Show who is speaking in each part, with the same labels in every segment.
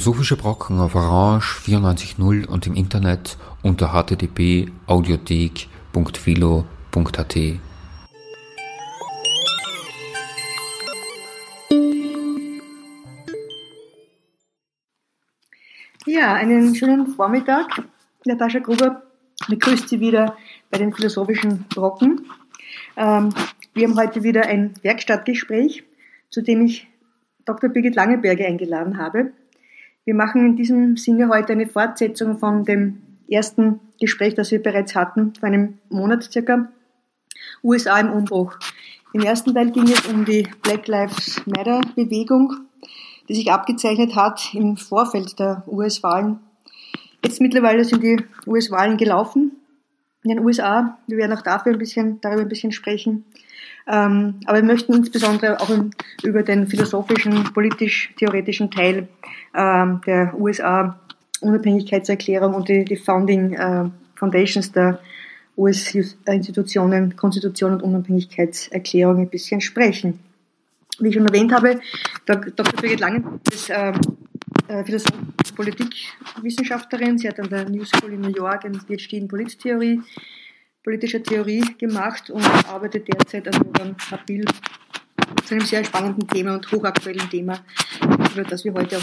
Speaker 1: Philosophische Brocken auf Orange 94.0 und im Internet unter http://audiothek.philo.at.
Speaker 2: Ja, einen schönen Vormittag. Natascha Gruber begrüßt Sie wieder bei den Philosophischen Brocken. Ähm, wir haben heute wieder ein Werkstattgespräch, zu dem ich Dr. Birgit Langeberger eingeladen habe. Wir machen in diesem Sinne heute eine Fortsetzung von dem ersten Gespräch, das wir bereits hatten, vor einem Monat circa, USA im Umbruch. Im ersten Teil ging es um die Black Lives Matter Bewegung, die sich abgezeichnet hat im Vorfeld der US-Wahlen. Jetzt mittlerweile sind die US-Wahlen gelaufen in den USA. Wir werden auch dafür ein bisschen, darüber ein bisschen sprechen. Ähm, aber wir möchten insbesondere auch über den philosophischen, politisch-theoretischen Teil ähm, der USA-Unabhängigkeitserklärung und die, die Founding äh, Foundations der US-Institutionen, Konstitution und Unabhängigkeitserklärung ein bisschen sprechen. Wie ich schon erwähnt habe, Dr. Birgit Langen ist ähm, äh, Philosoph Politikwissenschaftlerin. Sie hat an der New School in New York ein PhD in Polittheorie politischer Theorie gemacht und arbeitet derzeit an einem Kapitel zu einem sehr spannenden Thema und hochaktuellen Thema, über das wir heute auch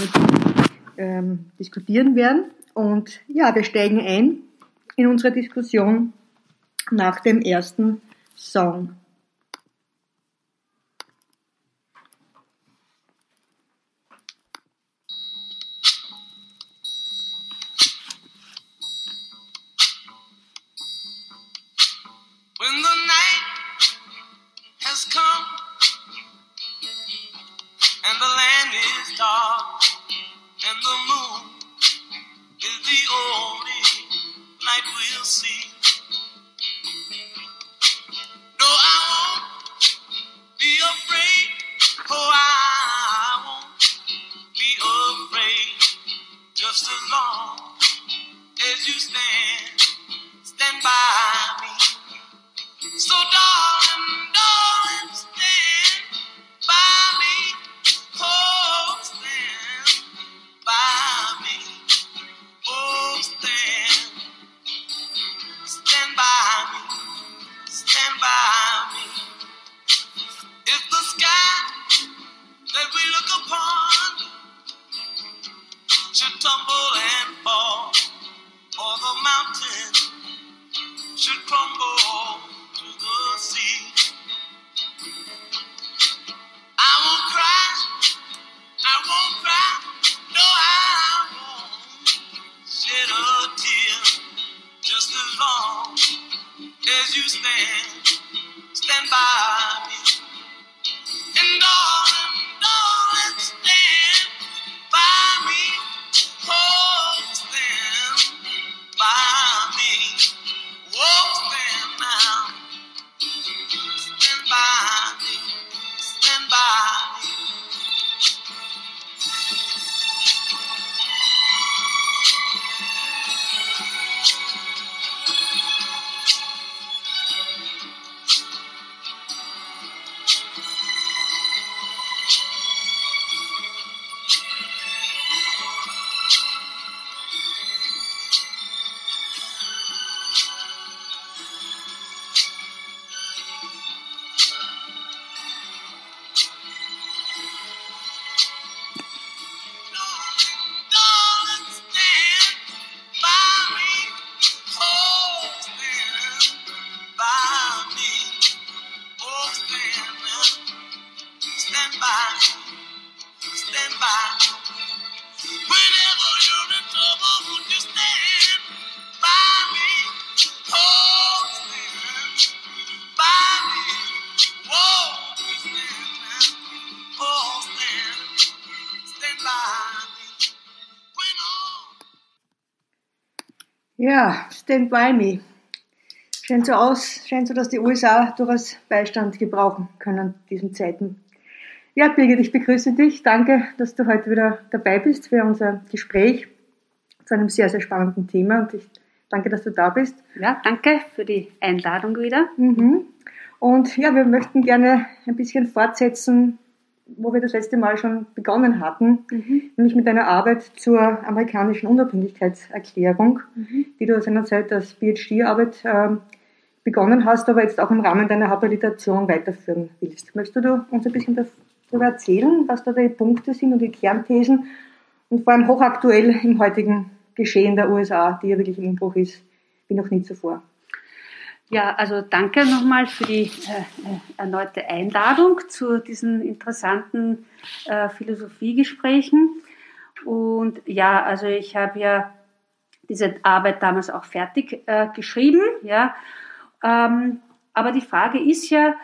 Speaker 2: ähm, diskutieren werden. Und ja, wir steigen ein in unsere Diskussion nach dem ersten Song. Stand By Me. Scheint so aus, scheint so, dass die USA durchaus Beistand gebrauchen können in diesen Zeiten. Ja, Birgit, ich begrüße dich. Danke, dass du heute wieder dabei bist für unser Gespräch zu einem sehr, sehr spannenden Thema. Und ich danke, dass du da bist.
Speaker 3: Ja, danke für die Einladung wieder.
Speaker 2: Mhm. Und ja, wir möchten gerne ein bisschen fortsetzen wo wir das letzte Mal schon begonnen hatten, mhm. nämlich mit einer Arbeit zur amerikanischen Unabhängigkeitserklärung, mhm. die du seinerzeit als PhD-Arbeit äh, begonnen hast, aber jetzt auch im Rahmen deiner Habilitation weiterführen willst. Möchtest du uns ein bisschen darüber erzählen, was da die Punkte sind und die Kernthesen und vor allem hochaktuell im heutigen Geschehen der USA, die ja wirklich im Umbruch ist, wie noch nie zuvor?
Speaker 3: Ja, also danke nochmal für die äh, erneute Einladung zu diesen interessanten äh, Philosophiegesprächen. Und ja, also ich habe ja diese Arbeit damals auch fertig äh, geschrieben, ja. Ähm, aber die Frage ist ja,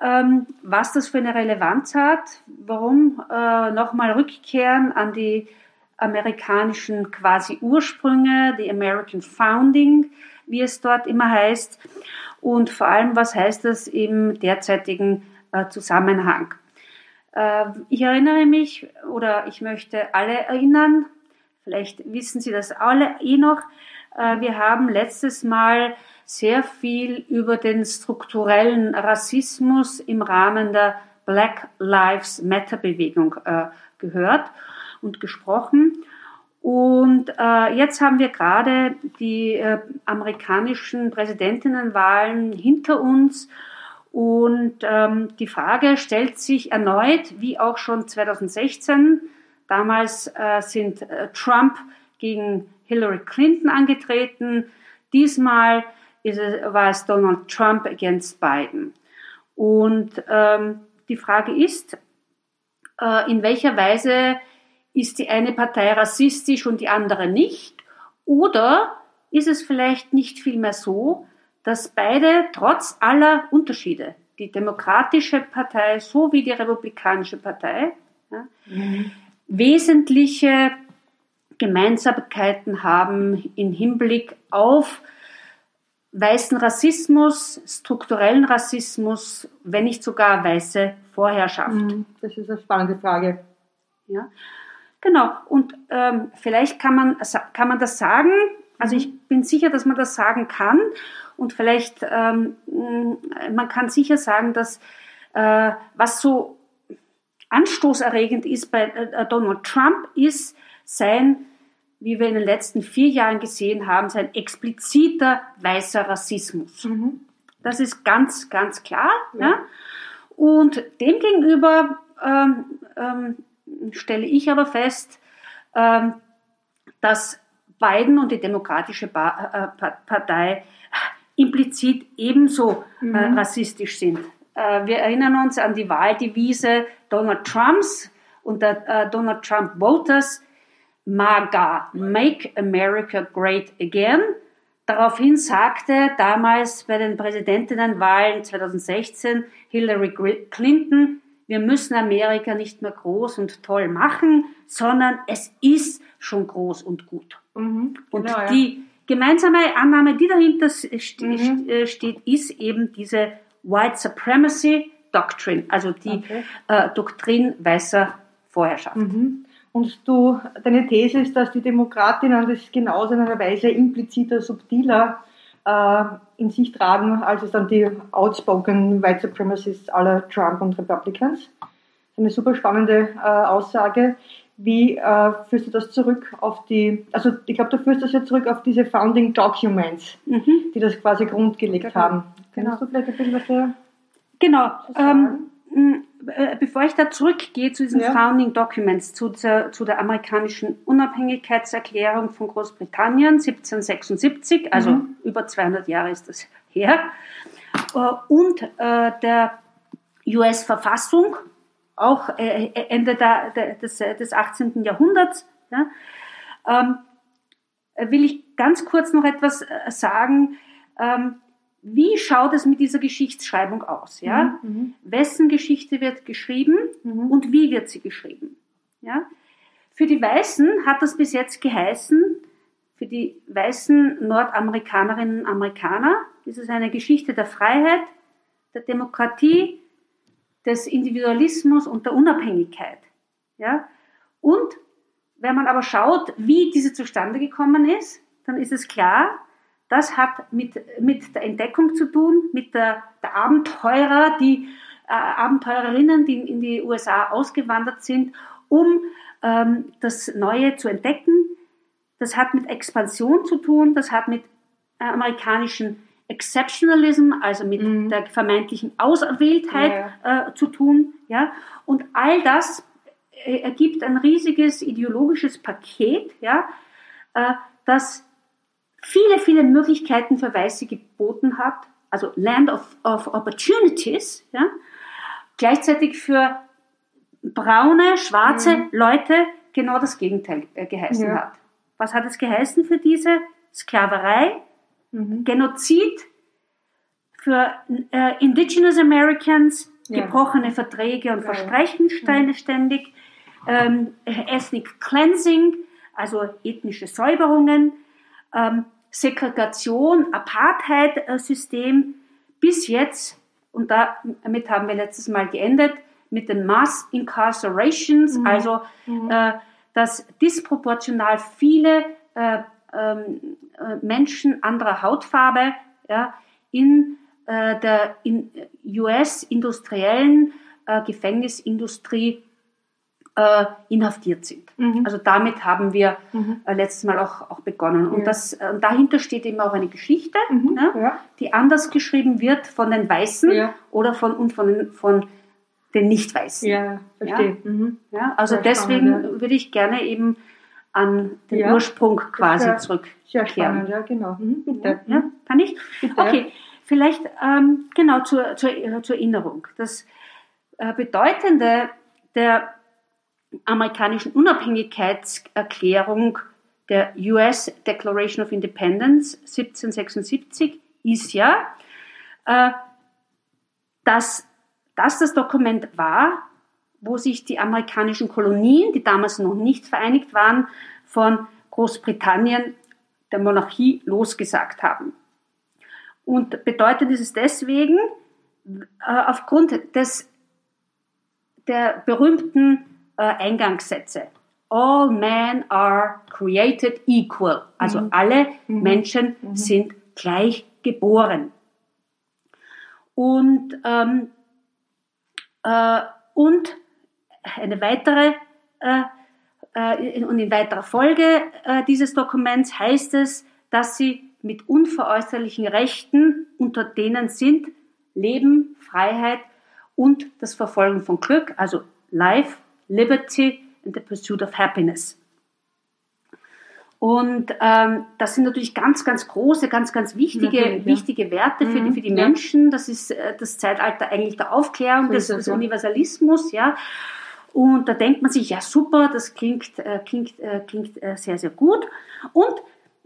Speaker 3: ähm, was das für eine Relevanz hat, warum äh, nochmal rückkehren an die amerikanischen quasi Ursprünge, die American Founding, wie es dort immer heißt, und vor allem, was heißt das im derzeitigen äh, Zusammenhang. Äh, ich erinnere mich oder ich möchte alle erinnern, vielleicht wissen Sie das alle eh noch, äh, wir haben letztes Mal sehr viel über den strukturellen Rassismus im Rahmen der Black Lives Matter Bewegung gehört und gesprochen. Und äh, jetzt haben wir gerade die äh, amerikanischen Präsidentinnenwahlen hinter uns. Und ähm, die Frage stellt sich erneut, wie auch schon 2016. Damals äh, sind äh, Trump gegen Hillary Clinton angetreten. Diesmal ist es, war es Donald Trump against Biden. Und ähm, die Frage ist, äh, in welcher Weise ist die eine Partei rassistisch und die andere nicht? Oder ist es vielleicht nicht vielmehr so, dass beide trotz aller Unterschiede, die Demokratische Partei sowie die Republikanische Partei, ja, mhm. wesentliche Gemeinsamkeiten haben im Hinblick auf weißen Rassismus, strukturellen Rassismus, wenn nicht sogar weiße Vorherrschaft? Mhm.
Speaker 2: Das ist eine spannende Frage.
Speaker 3: Ja. Genau, und ähm, vielleicht kann man, kann man das sagen. Also ich mhm. bin sicher, dass man das sagen kann. Und vielleicht, ähm, man kann sicher sagen, dass äh, was so anstoßerregend ist bei äh, Donald Trump, ist sein, wie wir in den letzten vier Jahren gesehen haben, sein expliziter weißer Rassismus. Mhm. Das ist ganz, ganz klar. Ja. ja? Und demgegenüber ähm, ähm, stelle ich aber fest, ähm, dass Biden und die Demokratische äh, Partei implizit ebenso äh, mhm. rassistisch sind. Äh, wir erinnern uns an die Wahldevise Donald Trumps und der Donald Trump Voters, MAGA, Make America Great Again. Daraufhin sagte damals bei den Präsidentinnenwahlen 2016 Hillary Clinton, wir müssen Amerika nicht mehr groß und toll machen, sondern es ist schon groß und gut. Mhm, und genau, die ja. gemeinsame Annahme, die dahinter st mhm. Äh, steht, ist eben diese White Supremacy Doctrine, also die okay. äh, Doktrin weißer Vorherrschaft. Mhm.
Speaker 2: Und du, deine These ist, dass die Demokratinnen das genauso in einer Weise impliziter, subtiler in sich tragen, als es dann die outspoken White Supremacists aller Trump und Republicans. Das ist eine super spannende äh, Aussage. Wie äh, führst du das zurück auf die, also ich glaube, du führst das ja zurück auf diese Founding Documents, mhm. die das quasi grundgelegt genau. haben. Genau. du vielleicht ein bisschen was
Speaker 3: da Genau. Ähm, äh, bevor ich da zurückgehe zu diesen ja. Founding Documents, zu der, zu der amerikanischen Unabhängigkeitserklärung von Großbritannien 1776, also mhm. über 200 Jahre ist das her, äh, und äh, der US-Verfassung, auch Ende der, des, des 18. Jahrhunderts, ja, ähm, will ich ganz kurz noch etwas sagen. Wie schaut es mit dieser Geschichtsschreibung aus? Ja? Mhm, mhm. Wessen Geschichte wird geschrieben mhm. und wie wird sie geschrieben? Ja? Für die Weißen hat das bis jetzt geheißen, für die weißen Nordamerikanerinnen und Amerikaner ist es eine Geschichte der Freiheit, der Demokratie, des Individualismus und der Unabhängigkeit. Ja? Und wenn man aber schaut, wie diese zustande gekommen ist, dann ist es klar, das hat mit, mit der Entdeckung zu tun, mit der, der Abenteurer, die Abenteurerinnen, die in die USA ausgewandert sind, um ähm, das Neue zu entdecken. Das hat mit Expansion zu tun, das hat mit äh, amerikanischen Exceptionalism, also mit mhm. der vermeintlichen Auserwähltheit ja. äh, zu tun. Ja? Und all das äh, ergibt ein riesiges ideologisches Paket, ja? Äh, das viele, viele Möglichkeiten für Weiße geboten hat, also Land of, of Opportunities, ja? gleichzeitig für braune, schwarze mhm. Leute genau das Gegenteil äh, geheißen ja. hat. Was hat es geheißen für diese? Sklaverei, mhm. Genozid, für äh, Indigenous Americans, ja. gebrochene Verträge und ja, Versprechen mhm. ständig, ähm, Ethnic Cleansing, also ethnische Säuberungen, ähm, Segregation, Apartheid-System, bis jetzt, und damit haben wir letztes Mal geendet, mit den Mass Incarcerations, mhm. also mhm. Äh, dass disproportional viele äh, ähm, äh, Menschen anderer Hautfarbe ja, in äh, der in US-industriellen äh, Gefängnisindustrie äh, inhaftiert sind. Mhm. Also damit haben wir mhm. äh, letztes Mal auch, auch begonnen. Und, ja. das, äh, dahinter steht eben auch eine Geschichte, mhm. ne, ja. die anders geschrieben wird von den Weißen ja. oder von, und von, von den Nicht-Weißen.
Speaker 2: Ja, verstehe.
Speaker 3: Ja? Mhm. Also Sehr deswegen spannend, würde ich gerne eben an den Ursprung quasi ja, zurückkehren.
Speaker 2: Sehr spannend, ja, genau. Mhm,
Speaker 3: bitte. Ja, kann ich? Bitte. Okay, vielleicht ähm, genau zur, zur, zur Erinnerung. Das äh, Bedeutende der amerikanischen Unabhängigkeitserklärung der US Declaration of Independence 1776 ist ja, äh, dass das das Dokument war, wo sich die amerikanischen Kolonien, die damals noch nicht vereinigt waren, von Großbritannien, der Monarchie, losgesagt haben. Und bedeutet ist es deswegen, äh, aufgrund des, der berühmten äh, Eingangssätze. All men are created equal. Also mhm. alle mhm. Menschen mhm. sind gleich geboren. Und ähm, äh, und eine weitere äh, äh, und in weiterer Folge äh, dieses Dokuments heißt es, dass sie mit unveräußerlichen Rechten, unter denen sind Leben, Freiheit und das Verfolgen von Glück, also Life, Liberty and the Pursuit of Happiness. Und ähm, das sind natürlich ganz, ganz große, ganz, ganz wichtige, ja. wichtige Werte für, die, mhm. für die Menschen. Das ist äh, das Zeitalter eigentlich der Aufklärung, des, des Universalismus, ja. Und da denkt man sich, ja super, das klingt, äh, klingt, äh, klingt äh, sehr, sehr gut. Und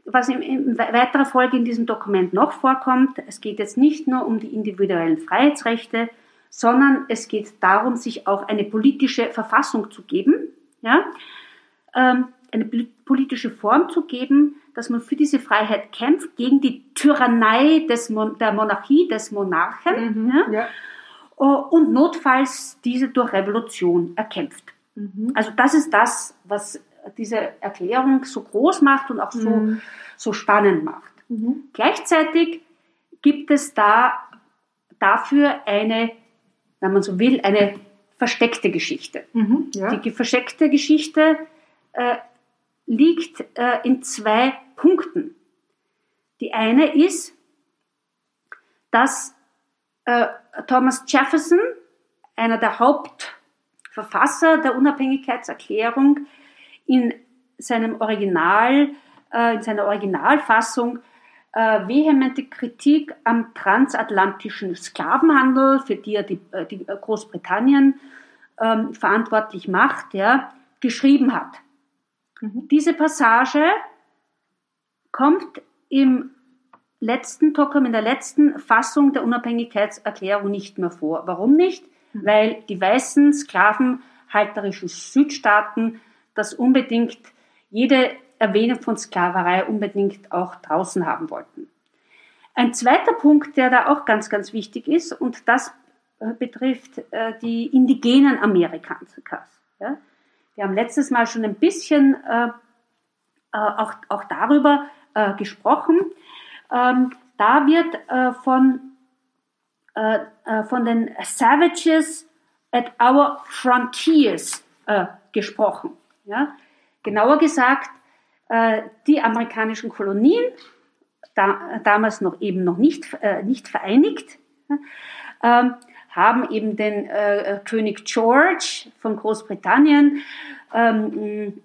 Speaker 3: was in, in weiterer Folge in diesem Dokument noch vorkommt, es geht jetzt nicht nur um die individuellen Freiheitsrechte, sondern es geht darum, sich auch eine politische Verfassung zu geben. Ja? Ähm, eine politische Form zu geben, dass man für diese Freiheit kämpft, gegen die Tyrannei des Mon der Monarchie, des Monarchen, mhm, ja, ja. Äh, und notfalls diese durch Revolution erkämpft. Mhm. Also das ist das, was diese Erklärung so groß macht und auch so, mhm. so spannend macht. Mhm. Gleichzeitig gibt es da dafür eine, wenn man so will, eine versteckte Geschichte. Mhm, ja. Die versteckte Geschichte äh, liegt äh, in zwei Punkten. Die eine ist, dass äh, Thomas Jefferson, einer der Hauptverfasser der Unabhängigkeitserklärung, in seinem Original, äh, in seiner Originalfassung äh, vehemente Kritik am transatlantischen Sklavenhandel, für die er die, äh, die Großbritannien ähm, verantwortlich macht, ja, geschrieben hat. Mhm. Diese Passage kommt im letzten Dokument, in der letzten Fassung der Unabhängigkeitserklärung nicht mehr vor. Warum nicht? Mhm. Weil die weißen sklavenhalterischen Südstaaten das unbedingt, jede Erwähnung von Sklaverei unbedingt auch draußen haben wollten. Ein zweiter Punkt, der da auch ganz, ganz wichtig ist, und das äh, betrifft äh, die indigenen Amerikaner. Ja? Wir haben letztes Mal schon ein bisschen äh, äh, auch, auch darüber äh, gesprochen. Ähm, da wird äh, von von den Savages at our frontiers gesprochen. Ja? Genauer gesagt, die amerikanischen Kolonien, da, damals noch eben noch nicht, äh, nicht vereinigt, ähm, haben eben den äh, König George von Großbritannien, ähm,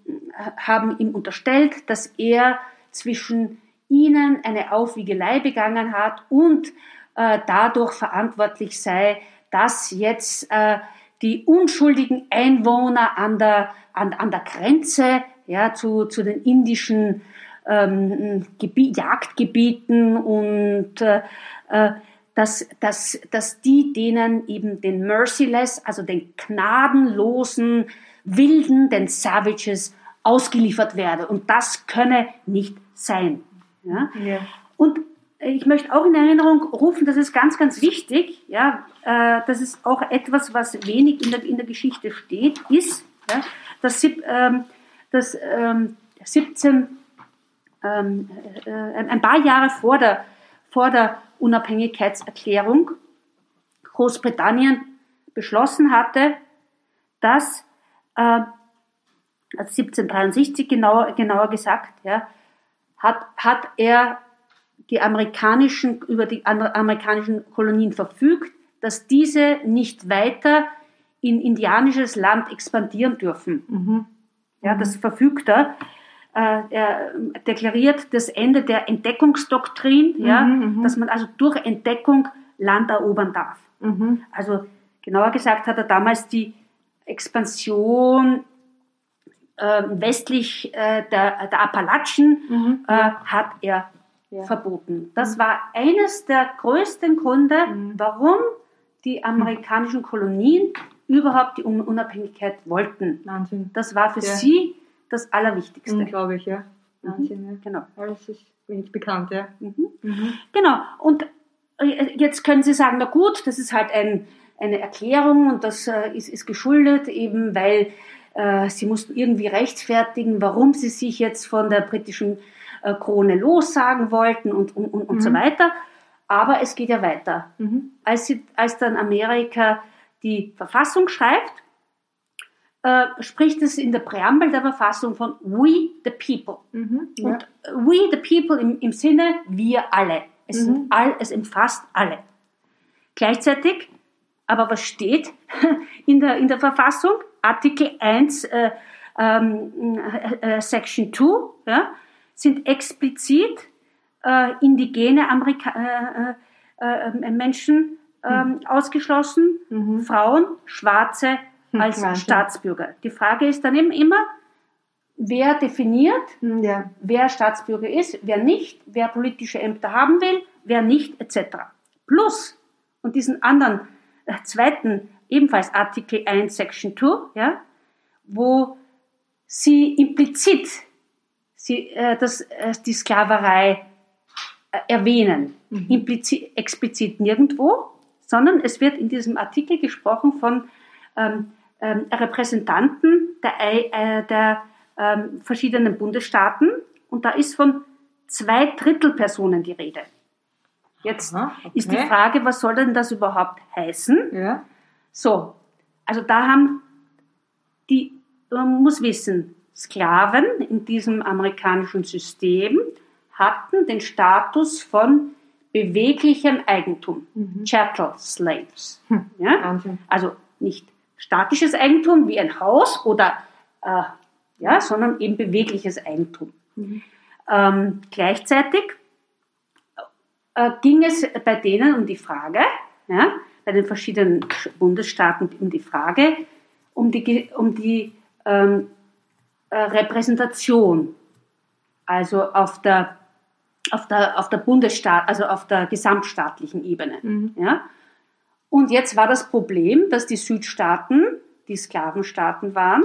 Speaker 3: haben ihm unterstellt, dass er zwischen ihnen eine Aufwiegelei begangen hat und äh, dadurch verantwortlich sei, dass jetzt äh, die unschuldigen Einwohner an der, an, an der Grenze ja, zu, zu den indischen ähm, Gebiet, Jagdgebieten und äh, äh, dass, dass, dass die denen eben den Merciless, also den gnadenlosen Wilden, den Savages ausgeliefert werde. Und das könne nicht sein. Ja? ja. Und ich möchte auch in Erinnerung rufen, das ist ganz, ganz wichtig, ja, äh, das ist auch etwas, was wenig in der, in der Geschichte steht, ist, ja, dass, ähm, dass ähm, 17, ähm, äh, ein paar Jahre vor der, vor der Unabhängigkeitserklärung Großbritannien beschlossen hatte, dass äh, 1763 genauer, genauer gesagt, ja, hat, hat er die amerikanischen, über die amerikanischen Kolonien verfügt, dass diese nicht weiter in indianisches Land expandieren dürfen. Mhm. Ja, das verfügt er. Äh, er deklariert das Ende der Entdeckungsdoktrin, mhm, ja, mhm. dass man also durch Entdeckung Land erobern darf. Mhm. Also genauer gesagt hat er damals die Expansion äh, westlich äh, der, der Appalachen mhm. äh, hat er ja. verboten. Das mhm. war eines der größten Gründe, mhm. warum die amerikanischen Kolonien überhaupt die Unabhängigkeit wollten. Wahnsinn. Das war für ja. sie das Allerwichtigste.
Speaker 2: Unglaublich, ja. Mhm. Wahnsinn, ja. Genau. Alles ist wenig bekannt, ja.
Speaker 3: Mhm. Mhm. Genau. Und äh, jetzt können Sie sagen, na gut, das ist halt ein, eine Erklärung und das äh, ist, ist geschuldet eben, weil äh, Sie mussten irgendwie rechtfertigen, warum Sie sich jetzt von der britischen äh, Krone lossagen wollten und, und, und, und mhm. so weiter. Aber es geht ja weiter. Mhm. Als, sie, als dann Amerika die Verfassung schreibt, äh, spricht es in der Präambel der Verfassung von We the People. Mhm, ja. Und We the People im, im Sinne wir alle. Es, mhm. all, es umfasst alle. Gleichzeitig, aber was steht in der, in der Verfassung? Artikel 1, äh, ähm, äh, äh Section 2, ja, sind explizit äh, indigene Amerika äh, äh, äh Menschen mhm. ausgeschlossen, mhm. Frauen, Schwarze hm, als Wahnsinn. Staatsbürger. Die Frage ist dann eben immer, wer definiert, hm, ja. wer Staatsbürger ist, wer nicht, wer politische Ämter haben will, wer nicht, etc. Plus, und diesen anderen äh, zweiten, ebenfalls Artikel 1, Section 2, ja, wo sie implizit sie, äh, das, äh, die Sklaverei äh, erwähnen. Mhm. Implizit, explizit nirgendwo, sondern es wird in diesem Artikel gesprochen von ähm, ähm, Repräsentanten der, äh, der ähm, verschiedenen Bundesstaaten und da ist von zwei Drittel Personen die Rede. Jetzt Aha, okay. ist die Frage, was soll denn das überhaupt heißen? Ja. So, also da haben die, man muss wissen, Sklaven in diesem amerikanischen System hatten den Status von beweglichem Eigentum, mhm. Chattel Slaves. Hm. Ja? Also nicht statisches Eigentum wie ein Haus oder äh, ja, sondern eben bewegliches Eigentum. Mhm. Ähm, gleichzeitig äh, ging es bei denen um die Frage, ja, bei den verschiedenen Bundesstaaten um die Frage, um die, um die ähm, äh, Repräsentation, also auf der, auf der, auf der Bundesstaat, also auf der gesamtstaatlichen Ebene. Mhm. Ja? Und jetzt war das Problem, dass die Südstaaten, die Sklavenstaaten waren,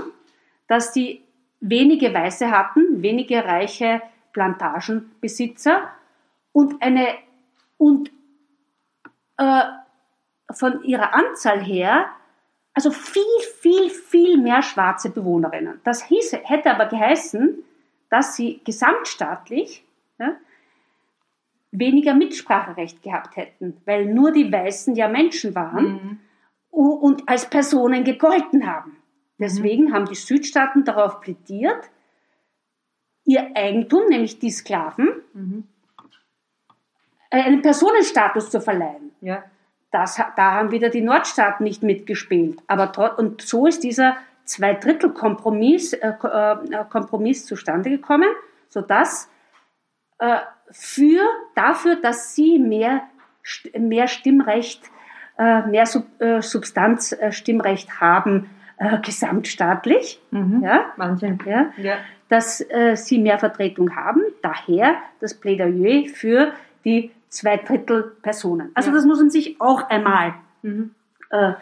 Speaker 3: dass die wenige Weiße hatten, wenige reiche Plantagenbesitzer und eine und äh, von ihrer Anzahl her also viel, viel, viel mehr schwarze Bewohnerinnen. Das hieße, hätte aber geheißen, dass sie gesamtstaatlich ja, weniger Mitspracherecht gehabt hätten, weil nur die Weißen ja Menschen waren
Speaker 2: Mhm.
Speaker 3: und als Personen gegolten haben. Deswegen haben die Südstaaten darauf plädiert, ihr Eigentum, nämlich die Sklaven,
Speaker 2: Mhm.
Speaker 3: einen Personenstatus zu verleihen.
Speaker 2: Ja.
Speaker 3: Das, da haben wieder die Nordstaaten nicht mitgespielt. Aber und so ist dieser Zweidrittel-Kompromiss äh, äh, Kompromiss zustande gekommen, sodass äh, für, dafür, dass sie mehr, mehr Stimmrecht, äh, mehr Sub, äh, Substanzstimmrecht haben, äh, gesamtstaatlich,
Speaker 2: Mhm.
Speaker 3: ja,
Speaker 2: Wahnsinn.
Speaker 3: ja,
Speaker 2: Ja.
Speaker 3: dass äh, sie mehr Vertretung haben. Daher das Plädoyer für die zwei Drittel Personen. Also
Speaker 2: Ja.
Speaker 3: das muss man sich auch einmal
Speaker 2: Mhm.
Speaker 3: äh,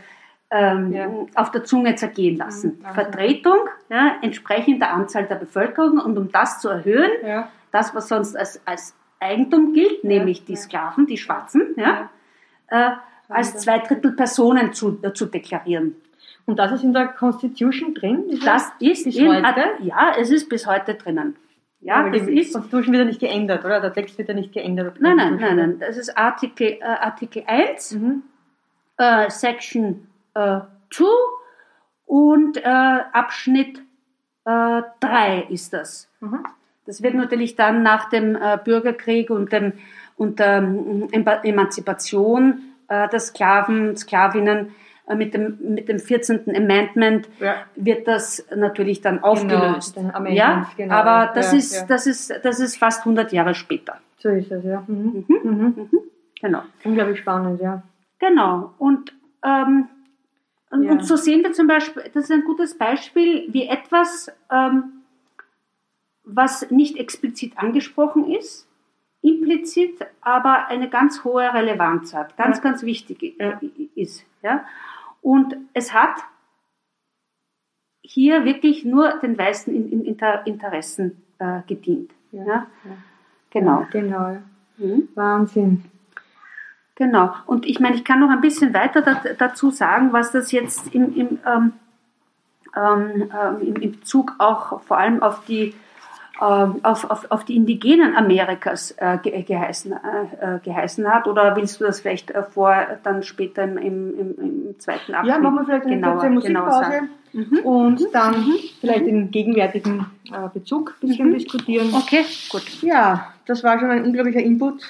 Speaker 3: ähm,
Speaker 2: Ja.
Speaker 3: auf der Zunge zergehen lassen.
Speaker 2: Mhm.
Speaker 3: Vertretung ja, entsprechend der Anzahl der Bevölkerung und um das zu erhöhen,
Speaker 2: Ja.
Speaker 3: Das, was sonst als, als Eigentum gilt, nämlich die. Sklaven, die Schwarzen, ja, äh, als zwei Drittel Personen zu, äh, zu deklarieren.
Speaker 2: Und das ist in der Constitution drin? Ist
Speaker 3: Das ist
Speaker 2: bis
Speaker 3: in,
Speaker 2: heute?
Speaker 3: ja, es ist bis heute drinnen. Ja, das
Speaker 2: die
Speaker 3: ist
Speaker 2: Constitution wird ja nicht geändert, oder? Der Text wird ja nicht geändert.
Speaker 3: Nein, nein, nein, nein. Das ist Artikel, äh, Artikel 1,
Speaker 2: Mhm.
Speaker 3: äh, Section äh, 2 und äh, Abschnitt äh, 3 ist das.
Speaker 2: Mhm.
Speaker 3: Das wird natürlich dann nach dem äh, Bürgerkrieg und, dem, und der ähm, Emanzipation äh, der Sklaven, Sklavinnen äh, mit, dem, mit dem 14. Amendment
Speaker 2: Ja.
Speaker 3: wird das natürlich dann aufgelöst.
Speaker 2: Amendment,
Speaker 3: ja,
Speaker 2: genau,
Speaker 3: aber das,
Speaker 2: ja,
Speaker 3: ist,
Speaker 2: ja.
Speaker 3: Das, ist, das ist fast 100 Jahre später.
Speaker 2: So ist es, ja. Mhm.
Speaker 3: Mhm.
Speaker 2: Mhm.
Speaker 3: Genau.
Speaker 2: Unglaublich spannend, ja.
Speaker 3: Genau. Und, ähm, und so sehen wir zum Beispiel, das ist ein gutes Beispiel, wie etwas, ähm, was nicht explizit angesprochen ist, implizit, aber eine ganz hohe Relevanz hat, ganz,
Speaker 2: Ja.
Speaker 3: ganz wichtig
Speaker 2: Ja.
Speaker 3: ist. Ja? Und es hat hier wirklich nur den weißen In In Inter Interessen äh, gedient.
Speaker 2: Ja.
Speaker 3: Ja? Genau.
Speaker 2: Genau.
Speaker 3: Mhm.
Speaker 2: Wahnsinn.
Speaker 3: Genau. Und ich meine, ich kann noch ein bisschen weiter da, dazu sagen, was das jetzt im, im, ähm, ähm, ähm, im, Bezug auch vor allem auf die, auf, auf, auf die Indigenen Amerikas äh, ge geheißen, äh, äh, geheißen hat. Oder willst du das vielleicht äh, vor, dann später im, im, im, zweiten Abschnitt
Speaker 2: Ja, machen wir vielleicht eine
Speaker 3: genauer-
Speaker 2: kurze Musikpause?
Speaker 3: Mhm.
Speaker 2: und dann vielleicht den gegenwärtigen äh, Bezug ein bisschen
Speaker 3: Mhm.
Speaker 2: diskutieren.
Speaker 3: Okay, gut.
Speaker 2: Ja, das war schon ein unglaublicher Input.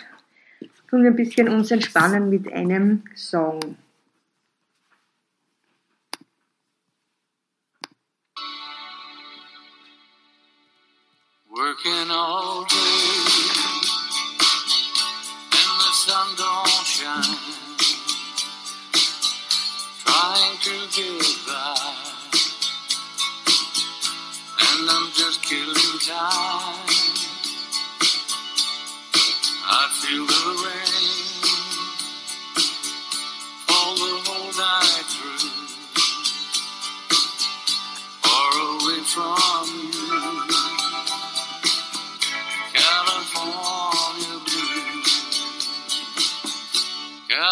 Speaker 2: Tun wir ein bisschen uns entspannen mit einem Song.
Speaker 4: Working all day and the sun don't shine. Trying to get by, and I'm just killing time. I feel the rain fall the whole night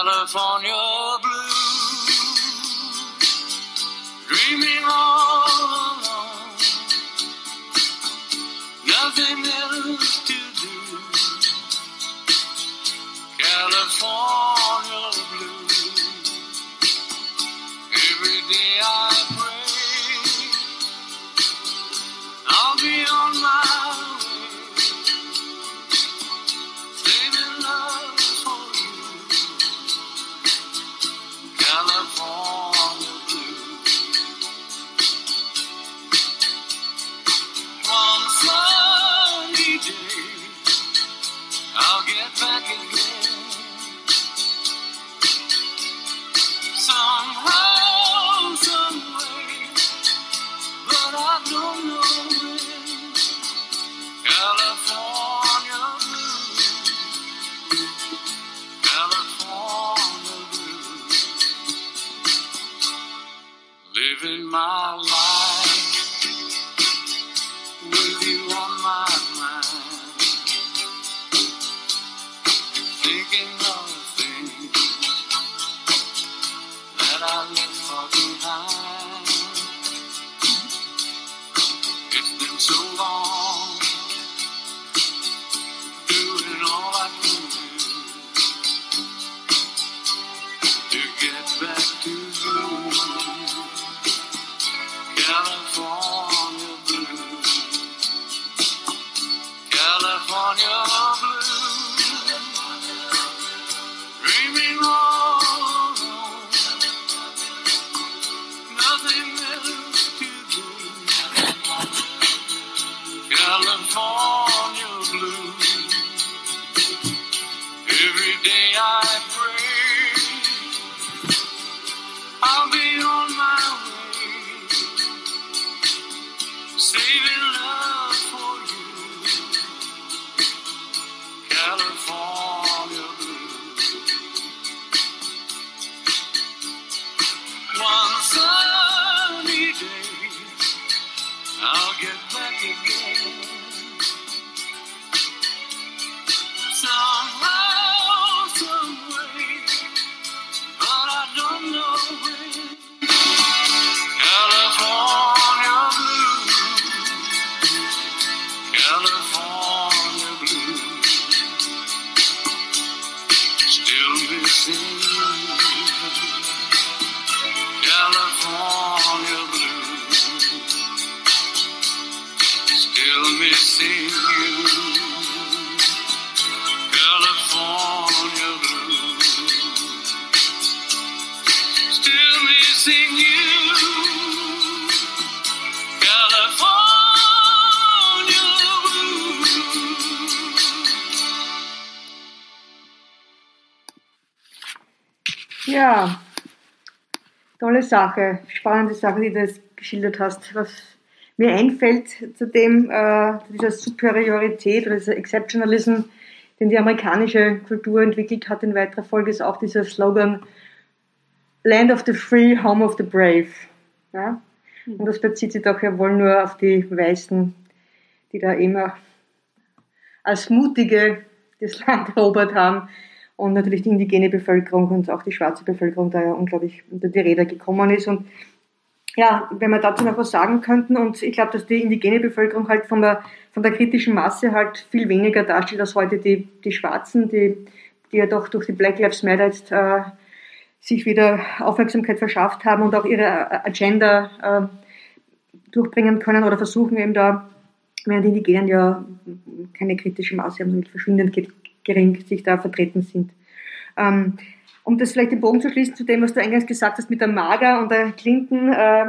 Speaker 4: California Living my life. With you
Speaker 5: California blue. Still missing
Speaker 2: Ja, tolle Sache, spannende Sache, die du jetzt geschildert hast. Was mir einfällt zu dem, äh, dieser Superiorität oder dieser Exceptionalism, den die amerikanische Kultur entwickelt hat in weiterer Folge, ist auch dieser Slogan Land of the Free, Home of the Brave. Ja? Und das bezieht sich doch ja wohl nur auf die Weißen, die da immer als Mutige das Land erobert haben und natürlich die indigene Bevölkerung und auch die schwarze Bevölkerung da ja unglaublich unter die Räder gekommen ist. Und ja, wenn wir dazu noch was sagen könnten, und ich glaube, dass die indigene Bevölkerung halt von der, von der kritischen Masse halt viel weniger darstellt als heute die, die Schwarzen, die, die ja doch durch die Black Lives Matter jetzt äh, sich wieder Aufmerksamkeit verschafft haben und auch ihre Agenda äh, durchbringen können oder versuchen eben da, während die Indigenen ja keine kritische Masse haben, sondern verschwindend gering sich da vertreten sind. Ähm, um das vielleicht den Bogen zu schließen zu dem, was du eingangs gesagt hast mit der Mager und der Clinton, äh,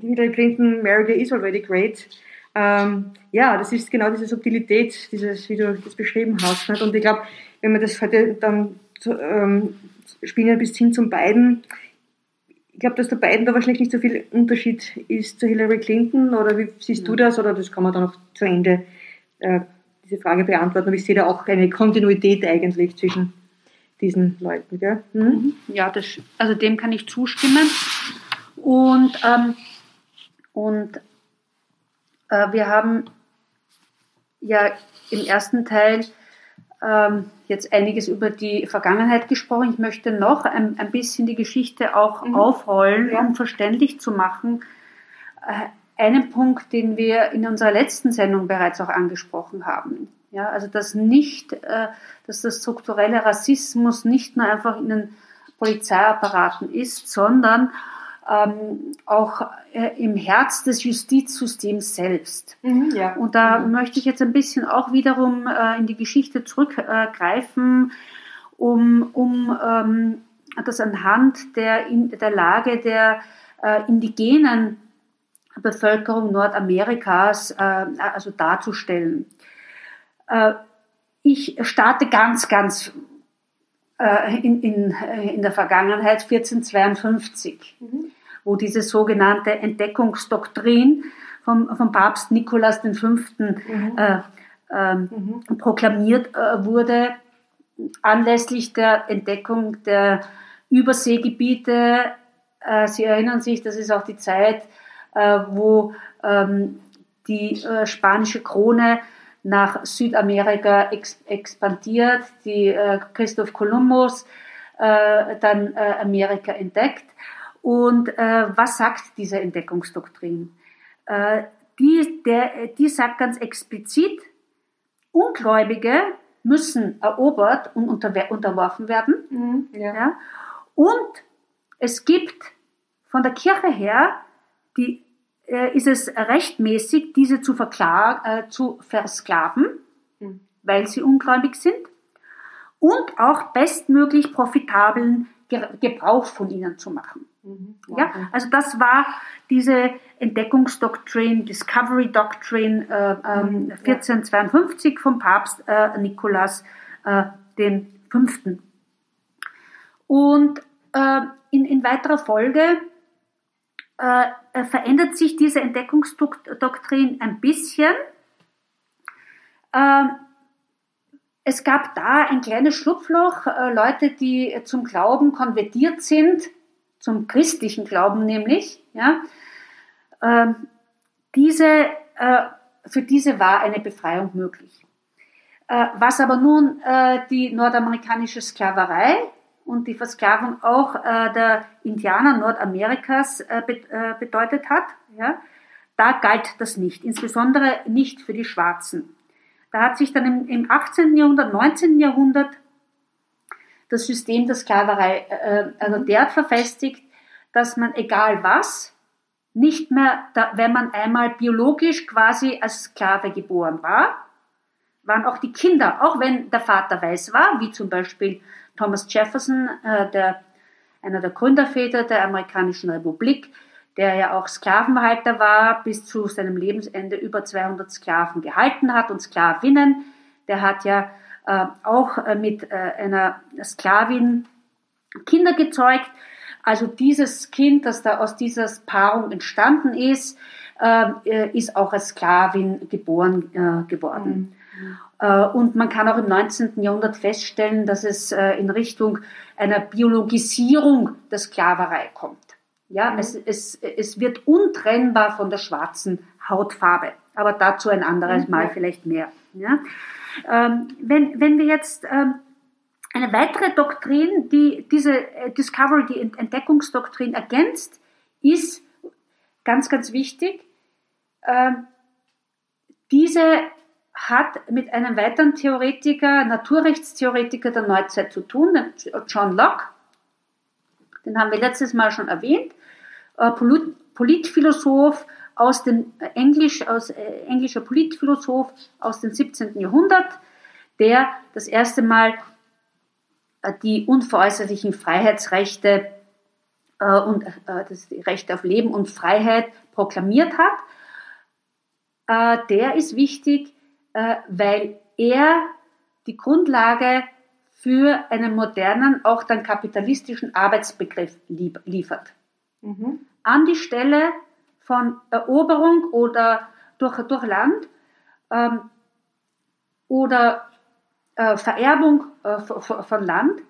Speaker 2: Hillary Clinton, America is already great. Ähm, ja, das ist genau diese Subtilität, dieses, wie du das beschrieben hast. Nicht? Und ich glaube, wenn man das heute dann ähm, spielen bis hin zum beiden, ich glaube, dass der beiden da wahrscheinlich nicht so viel Unterschied ist zu Hillary Clinton oder wie siehst du das oder das kann man dann noch zu Ende äh, diese Frage beantworten. Aber ich sehe da auch eine Kontinuität eigentlich zwischen diesen Leuten. Gell? Hm?
Speaker 3: Ja, das, also dem kann ich zustimmen. Und, ähm, und äh, wir haben ja im ersten Teil ähm, jetzt einiges über die Vergangenheit gesprochen. Ich möchte noch ein, ein bisschen die Geschichte auch
Speaker 2: Mhm.
Speaker 3: aufrollen,
Speaker 2: Ja.
Speaker 3: um verständlich zu machen. Äh, einen Punkt, den wir in unserer letzten Sendung bereits auch angesprochen haben. Ja, also dass nicht, äh, dass der strukturelle Rassismus nicht nur einfach in den Polizeiapparaten ist, sondern ähm, auch äh, im Herz des Justizsystems selbst.
Speaker 2: Mhm, ja.
Speaker 3: Und da möchte ich jetzt ein bisschen auch wiederum äh, in die Geschichte zurückgreifen, um, um ähm, das anhand der, in, der Lage der äh, indigenen Bevölkerung Nordamerikas äh, also darzustellen. Äh, ich starte ganz, ganz äh, in, in, in der Vergangenheit 1452 wo diese sogenannte Entdeckungsdoktrin vom, vom Papst Nikolaus V. Äh, ähm, proklamiert äh, wurde, anlässlich der Entdeckung der Überseegebiete. Äh, Sie erinnern sich, das ist auch die Zeit, wo ähm, die äh, spanische Krone nach Südamerika ex expandiert, die äh, Christoph Kolumbus äh, dann äh, Amerika entdeckt. Und äh, was sagt diese Entdeckungsdoktrin? Äh, die, der, die sagt ganz explizit, Ungläubige müssen erobert und unterworfen werden.
Speaker 2: Mhm, ja.
Speaker 3: Ja? Und es gibt von der Kirche her, die, äh, ist es rechtmäßig, diese zu, äh, zu versklaven.
Speaker 2: Mhm.
Speaker 3: weil sie ungläubig sind und auch bestmöglich profitablen Ge Gebrauch von ihnen zu machen. Ja, also das war diese Entdeckungsdoktrin, Discovery Doctrine äh, ähm, 1452 vom Papst äh, Nikolaus äh, den Fünften. Und äh, in, in weiterer Folge äh, äh, verändert sich diese Entdeckungsdoktrin ein bisschen. Ähm, es gab da ein kleines Schlupfloch, äh, Leute, die zum Glauben konvertiert sind, zum christlichen Glauben nämlich, ja, ähm, diese, äh, für diese war eine Befreiung möglich. Äh, was aber nun äh, die nordamerikanische Sklaverei und die Versklavung auch äh, der Indianer Nordamerikas äh, be äh, bedeutet hat, ja, da galt das nicht, insbesondere nicht für die Schwarzen. Da hat sich dann im, im 18. Jahrhundert, 19. Jahrhundert das System der Sklaverei äh, also derart verfestigt, dass man egal was, nicht mehr, da, wenn man einmal biologisch quasi als Sklave geboren war, waren auch die Kinder, auch wenn der Vater weiß war, wie zum Beispiel Thomas Jefferson, äh, der, einer der Gründerväter der amerikanischen Republik, der ja auch Sklavenhalter war, bis zu seinem Lebensende über 200 Sklaven gehalten hat und Sklavinnen. Der hat ja äh, auch äh, mit äh, einer Sklavin Kinder gezeugt. Also dieses Kind, das da aus dieser Paarung entstanden ist, äh, ist auch als Sklavin geboren äh, geworden. Mhm. Äh, und man kann auch im 19. Jahrhundert feststellen, dass es äh, in Richtung einer Biologisierung der Sklaverei kommt. Ja, mhm. es, es, es wird untrennbar von der schwarzen Hautfarbe. Aber dazu ein anderes mhm. Mal vielleicht mehr. Ja? Ähm, wenn, wenn wir jetzt ähm, eine weitere Doktrin, die diese äh, Discovery, die Entdeckungsdoktrin ergänzt, ist ganz, ganz wichtig. Ähm, diese hat mit einem weiteren Theoretiker, Naturrechtstheoretiker der Neuzeit zu tun, John Locke. Den haben wir letztes Mal schon erwähnt. Äh, Politphilosoph aus dem äh, Englisch, aus äh, englischer Politphilosoph aus dem 17. Jahrhundert, der das erste Mal die unveräußerlichen Freiheitsrechte und das Recht auf Leben und Freiheit proklamiert hat. Der ist wichtig, äh, weil er die Grundlage für einen modernen, auch dann kapitalistischen Arbeitsbegriff liefert. Mhm. An die Stelle von Eroberung oder durch, durch Land ähm, oder äh, Vererbung äh, von Land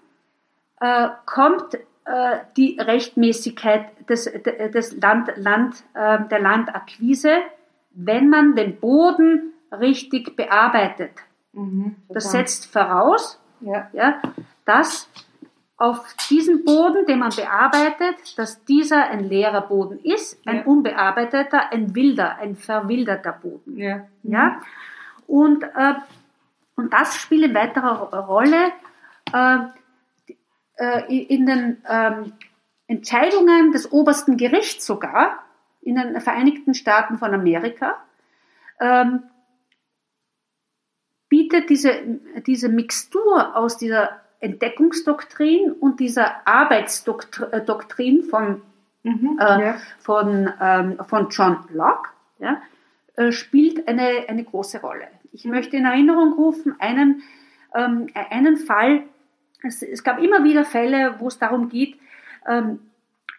Speaker 3: äh, kommt äh, die Rechtmäßigkeit des, des Land, Land, äh, der Landakquise, wenn man den Boden richtig bearbeitet. Mhm, das setzt voraus, ja. Ja, dass auf diesem Boden, den man bearbeitet, dass dieser ein leerer Boden ist, ein ja. unbearbeiteter, ein wilder, ein verwilderter Boden. Ja. Mhm. ja? Und, äh, und das spielt in weiterer Rolle äh, äh, in den ähm, Entscheidungen des obersten Gerichts sogar in den Vereinigten Staaten von Amerika. Ähm, bietet diese, diese Mixtur aus dieser Entdeckungsdoktrin und dieser Arbeitsdoktrin von, mhm, äh, ja. von, ähm, von John Locke, ja, äh, spielt eine, eine große Rolle. Ich möchte in Erinnerung rufen einen, ähm, einen Fall, es, es, gab immer wieder Fälle, wo es darum geht, ähm,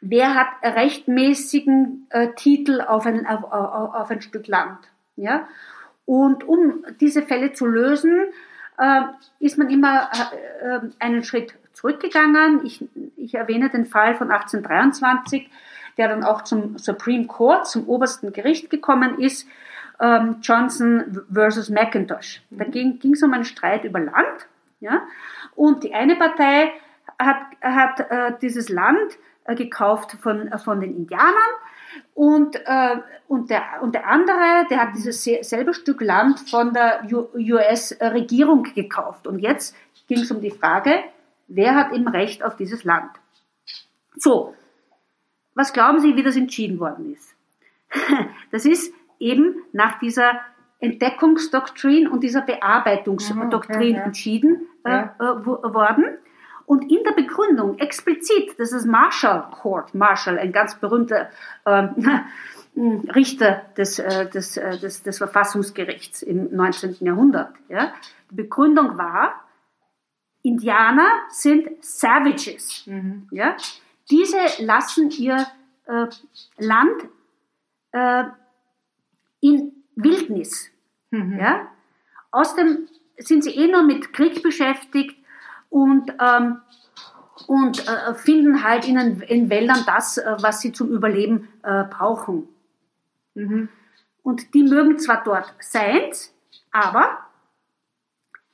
Speaker 3: wer hat rechtmäßigen äh, Titel auf ein, auf, auf ein Stück Land. Ja? Und um diese Fälle zu lösen, äh, ist man immer äh, einen Schritt zurückgegangen. Ich, ich erwähne den Fall von 1823, der dann auch zum Supreme Court, zum obersten Gericht gekommen ist, ähm, Johnson versus McIntosh. Da ging es um einen Streit über Land. Ja? Und die eine Partei hat, hat äh, dieses Land äh, gekauft von, äh, von den Indianern und, äh, und, der, und der andere, der hat dieses selbe Stück Land von der US-Regierung gekauft. Und jetzt ging es um die Frage, wer hat im Recht auf dieses Land? So, was glauben Sie, wie das entschieden worden ist? Das ist eben nach dieser Entdeckungsdoktrin und dieser Bearbeitungsdoktrin
Speaker 2: Mhm, ja.
Speaker 3: entschieden äh,
Speaker 2: Ja.
Speaker 3: äh, wo- worden. Und in der Begründung explizit, das ist Marshall Court, Marshall, ein ganz berühmter ähm, Richter des, äh, des, äh, des, des Verfassungsgerichts im 19. Jahrhundert. Ja. Die Begründung war, Indianer sind Savages.
Speaker 2: Mhm.
Speaker 3: Ja? Diese lassen ihr äh, Land äh, in Wildnis.
Speaker 2: Mhm.
Speaker 3: Ja? Außerdem sind sie eh nur mit Krieg beschäftigt und, ähm, und äh, finden halt in, den- in Wäldern das, äh, was sie zum Überleben äh, brauchen.
Speaker 2: Mhm.
Speaker 3: Und die mögen zwar dort sein, aber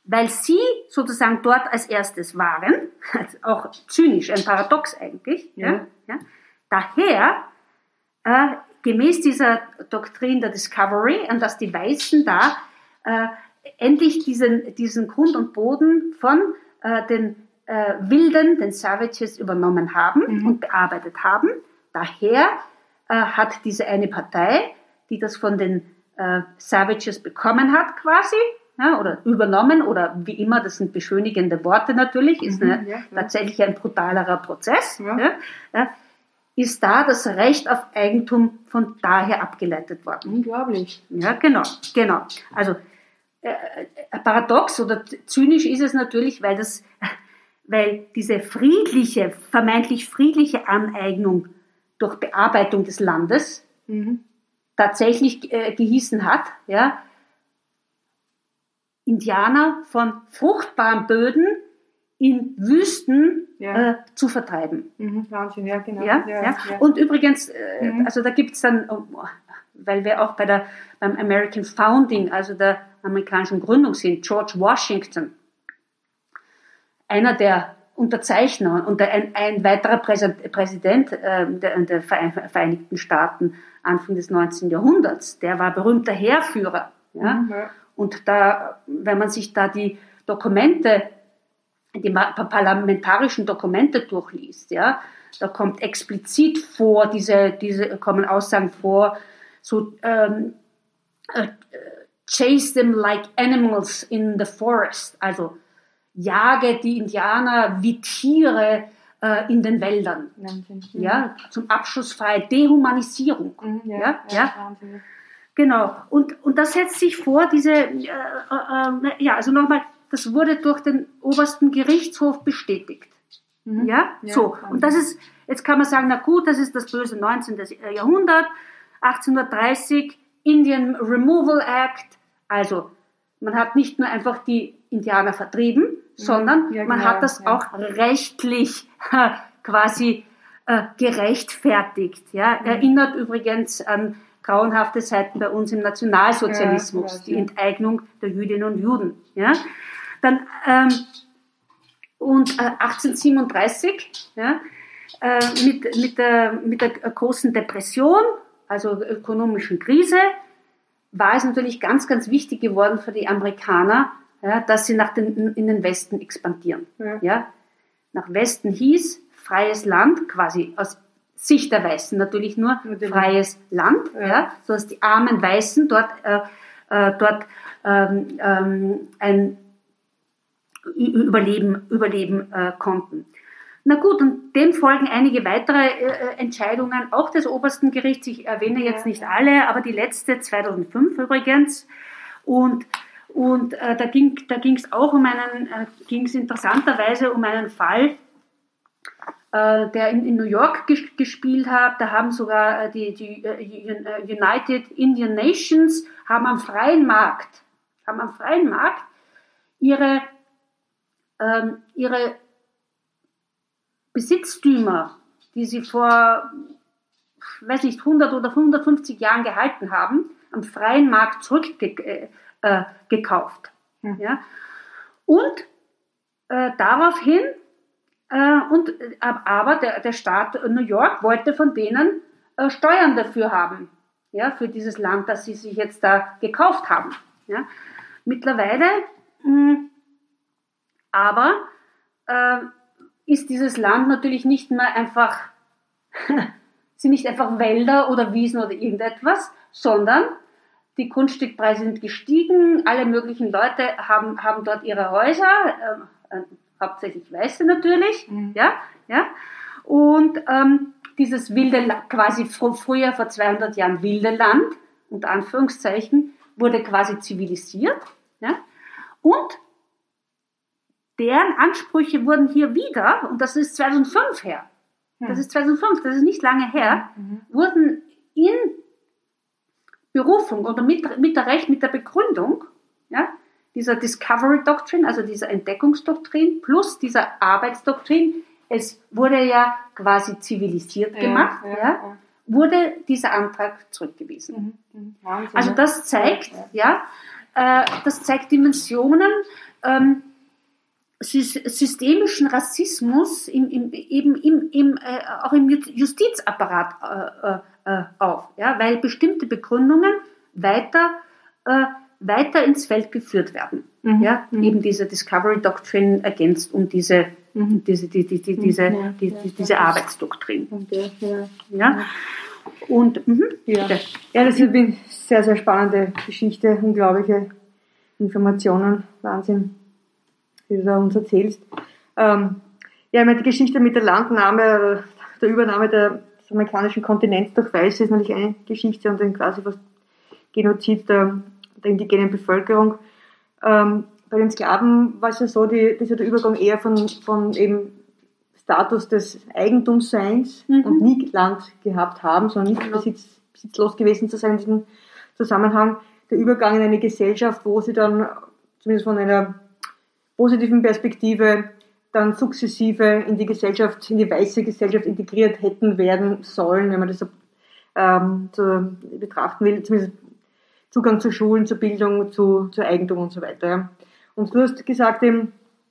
Speaker 3: weil sie sozusagen dort als erstes waren, auch zynisch, ein Paradox eigentlich, ja.
Speaker 2: Ja.
Speaker 3: Ja, daher äh, gemäß dieser Doktrin der Discovery, und dass die Weißen da äh, endlich diesen, diesen Grund und Boden von äh, den äh, Wilden, den Savages übernommen haben und bearbeitet haben. Daher äh, hat diese eine Partei, die das von den äh, Savages bekommen hat quasi, ja, oder übernommen oder wie immer, das sind beschönigende Worte natürlich, ist
Speaker 2: Mhm,
Speaker 3: eine,
Speaker 2: ja, ja.
Speaker 3: tatsächlich ein brutalerer Prozess,
Speaker 2: Ja.
Speaker 3: ist da das Recht auf Eigentum von daher abgeleitet worden.
Speaker 2: Unglaublich.
Speaker 3: Ja, genau, genau. Also paradox oder zynisch ist es natürlich, weil das, weil diese friedliche, vermeintlich friedliche Aneignung durch Bearbeitung des Landes
Speaker 2: Mhm.
Speaker 3: tatsächlich äh, gehießen hat, ja, Indianer von fruchtbaren Böden in Wüsten
Speaker 2: Ja.
Speaker 3: äh, zu vertreiben.
Speaker 2: Mhm. Wahnsinn, ja, genau.
Speaker 3: Ja, ja. Und übrigens, äh,
Speaker 2: Mhm.
Speaker 3: also da gibt's dann, oh, weil wir auch bei der, beim American Founding, also der amerikanischen Gründung sind, George Washington, einer der Unterzeichner und ein, ein weiterer Präsident ähm, der, der Verein- Vereinigten Staaten Anfang des 19. Jahrhunderts, der war berühmter Heerführer. Ja?
Speaker 2: Mhm.
Speaker 3: Und da, wenn man sich da die Dokumente, die parlamentarischen Dokumente durchliest, ja, da kommt explizit vor, diese, diese kommen Aussagen vor, so ähm, äh, äh, chase them like animals in the forest, also jage die Indianer wie Tiere äh, in den Wäldern,
Speaker 2: Wahnsinn.
Speaker 3: Ja, zum Abschluss freie Dehumanisierung.
Speaker 2: Mhm, ja,
Speaker 3: Ja,
Speaker 2: ja.
Speaker 3: Genau. Und, und das setzt sich vor, diese, äh, äh, äh, ja, also nochmal, das wurde durch den obersten Gerichtshof bestätigt.
Speaker 2: Mhm.
Speaker 3: Ja,
Speaker 2: Ja,
Speaker 3: so.
Speaker 2: Wahnsinn.
Speaker 3: Und das ist, jetzt kann man sagen, na gut, das ist das böse 19. Jahrhundert, 1830, Indian Removal Act. Also, man hat nicht nur einfach die Indianer vertrieben, sondern
Speaker 2: Mhm. Ja,
Speaker 3: man
Speaker 2: genau,
Speaker 3: hat das
Speaker 2: ja.
Speaker 3: auch rechtlich quasi äh, gerechtfertigt. Ja?
Speaker 2: Mhm.
Speaker 3: Erinnert übrigens an grauenhafte Zeiten bei uns im Nationalsozialismus,
Speaker 2: Ja, ja,
Speaker 3: die
Speaker 2: ja.
Speaker 3: Enteignung der Jüdinnen und Juden. Ja? Dann, ähm, und äh, 1837, ja, äh, mit, mit, der, mit der großen Depression, also ökonomischen Krise, war es natürlich ganz, ganz wichtig geworden für die Amerikaner, ja, dass sie nach den, in den Westen expandieren.
Speaker 2: Ja.
Speaker 3: Ja? Nach Westen hieß freies Land, quasi aus Sicht der Weißen natürlich nur
Speaker 2: Natürlich.
Speaker 3: freies Land,
Speaker 2: Ja.
Speaker 3: ja. so dass die armen Weißen dort, äh, äh, dort ähm, ähm, ein Überleben, überleben äh, konnten. Na gut, und dem folgen einige weitere äh, Entscheidungen, auch des obersten Gerichts. Ich erwähne jetzt nicht alle, aber die letzte 2005 übrigens. Und, und äh, da ging da ging's auch um einen, äh, ging es interessanterweise um einen Fall, äh, der in, in New York ges gespielt hat. Da haben sogar äh, die, die äh, äh, United Indian Nations haben am freien Markt, haben am freien Markt ihre, ähm, ihre Besitztümer, die sie vor, weiß nicht, 100 oder 150 Jahren gehalten haben, am freien Markt zurückgekauft. Äh, äh.
Speaker 2: Hm.
Speaker 3: ja? Und äh, daraufhin, äh, und, äh, aber der, der Staat New York wollte von denen Steuern dafür haben, ja, für dieses Land, das sie sich jetzt da gekauft haben. Ja. Mittlerweile, mh, aber äh, ist dieses Land natürlich nicht mehr einfach, sind nicht einfach Wälder oder Wiesen oder irgendetwas, sondern die Grundstückpreise sind gestiegen, alle möglichen Leute haben, haben dort ihre Häuser, äh, äh, hauptsächlich Weiße natürlich,
Speaker 2: Mhm.
Speaker 3: ja, ja. Und ähm, dieses wilde, quasi fr früher vor 200 Jahren wilde Land, unter Anführungszeichen, wurde quasi zivilisiert, ja. Und deren Ansprüche wurden hier wieder, und das ist 2005 her, das ist 2005, das ist nicht lange her, wurden in Berufung oder mit, mit der Recht, mit der Begründung, ja, dieser Discovery Doctrine, also dieser Entdeckungsdoktrin plus dieser Arbeitsdoktrin, es wurde ja quasi zivilisiert
Speaker 2: Ja,
Speaker 3: gemacht,
Speaker 2: ja,
Speaker 3: ja, wurde dieser Antrag zurückgewiesen.
Speaker 2: Mhm. Wahnsinn,
Speaker 3: Also
Speaker 2: ne?
Speaker 3: das zeigt,
Speaker 2: Ja,
Speaker 3: äh, das zeigt Dimensionen ähm, systemischen Rassismus im, im, eben im, im, äh, auch im Ju- Justizapparat äh, äh, äh, auf, ja, weil bestimmte Begründungen weiter, äh, weiter ins Feld geführt werden.
Speaker 2: Mhm.
Speaker 3: Ja,
Speaker 2: Mhm.
Speaker 3: eben diese Discovery Doctrine ergänzt um diese,
Speaker 2: Mhm.
Speaker 3: diese, die, die, die, diese,
Speaker 2: Ja,
Speaker 3: die,
Speaker 2: ja,
Speaker 3: die,
Speaker 2: ja.
Speaker 3: diese Arbeitsdoktrin.
Speaker 2: Und, ja, ja.
Speaker 3: Und mhm,
Speaker 2: Ja.
Speaker 3: bitte.
Speaker 2: ja, das ist eine sehr, sehr spannende Geschichte, unglaubliche Informationen, Wahnsinn, wie du da uns erzählst. Ähm, ja, ich meine, die Geschichte mit der Landnahme, der Übernahme der, des amerikanischen Kontinents durch Weiße ist natürlich eine Geschichte und dann quasi was Genozid der, der indigenen Bevölkerung. Ähm, bei den Sklaven war es ja so, die, ja der Übergang eher von, von eben Status des Eigentumsseins
Speaker 3: Mhm.
Speaker 2: und nie Land gehabt haben, sondern nicht
Speaker 3: Genau.
Speaker 2: besitz, besitzlos gewesen zu sein in diesem Zusammenhang. Der Übergang in eine Gesellschaft, wo sie dann zumindest von einer positiven Perspektive dann sukzessive in die Gesellschaft, in die weiße Gesellschaft integriert hätten werden sollen, wenn man das ähm, zu betrachten will, zumindest Zugang zu Schulen, zur Bildung, zu, zu Eigentum und so weiter. Und du hast gesagt,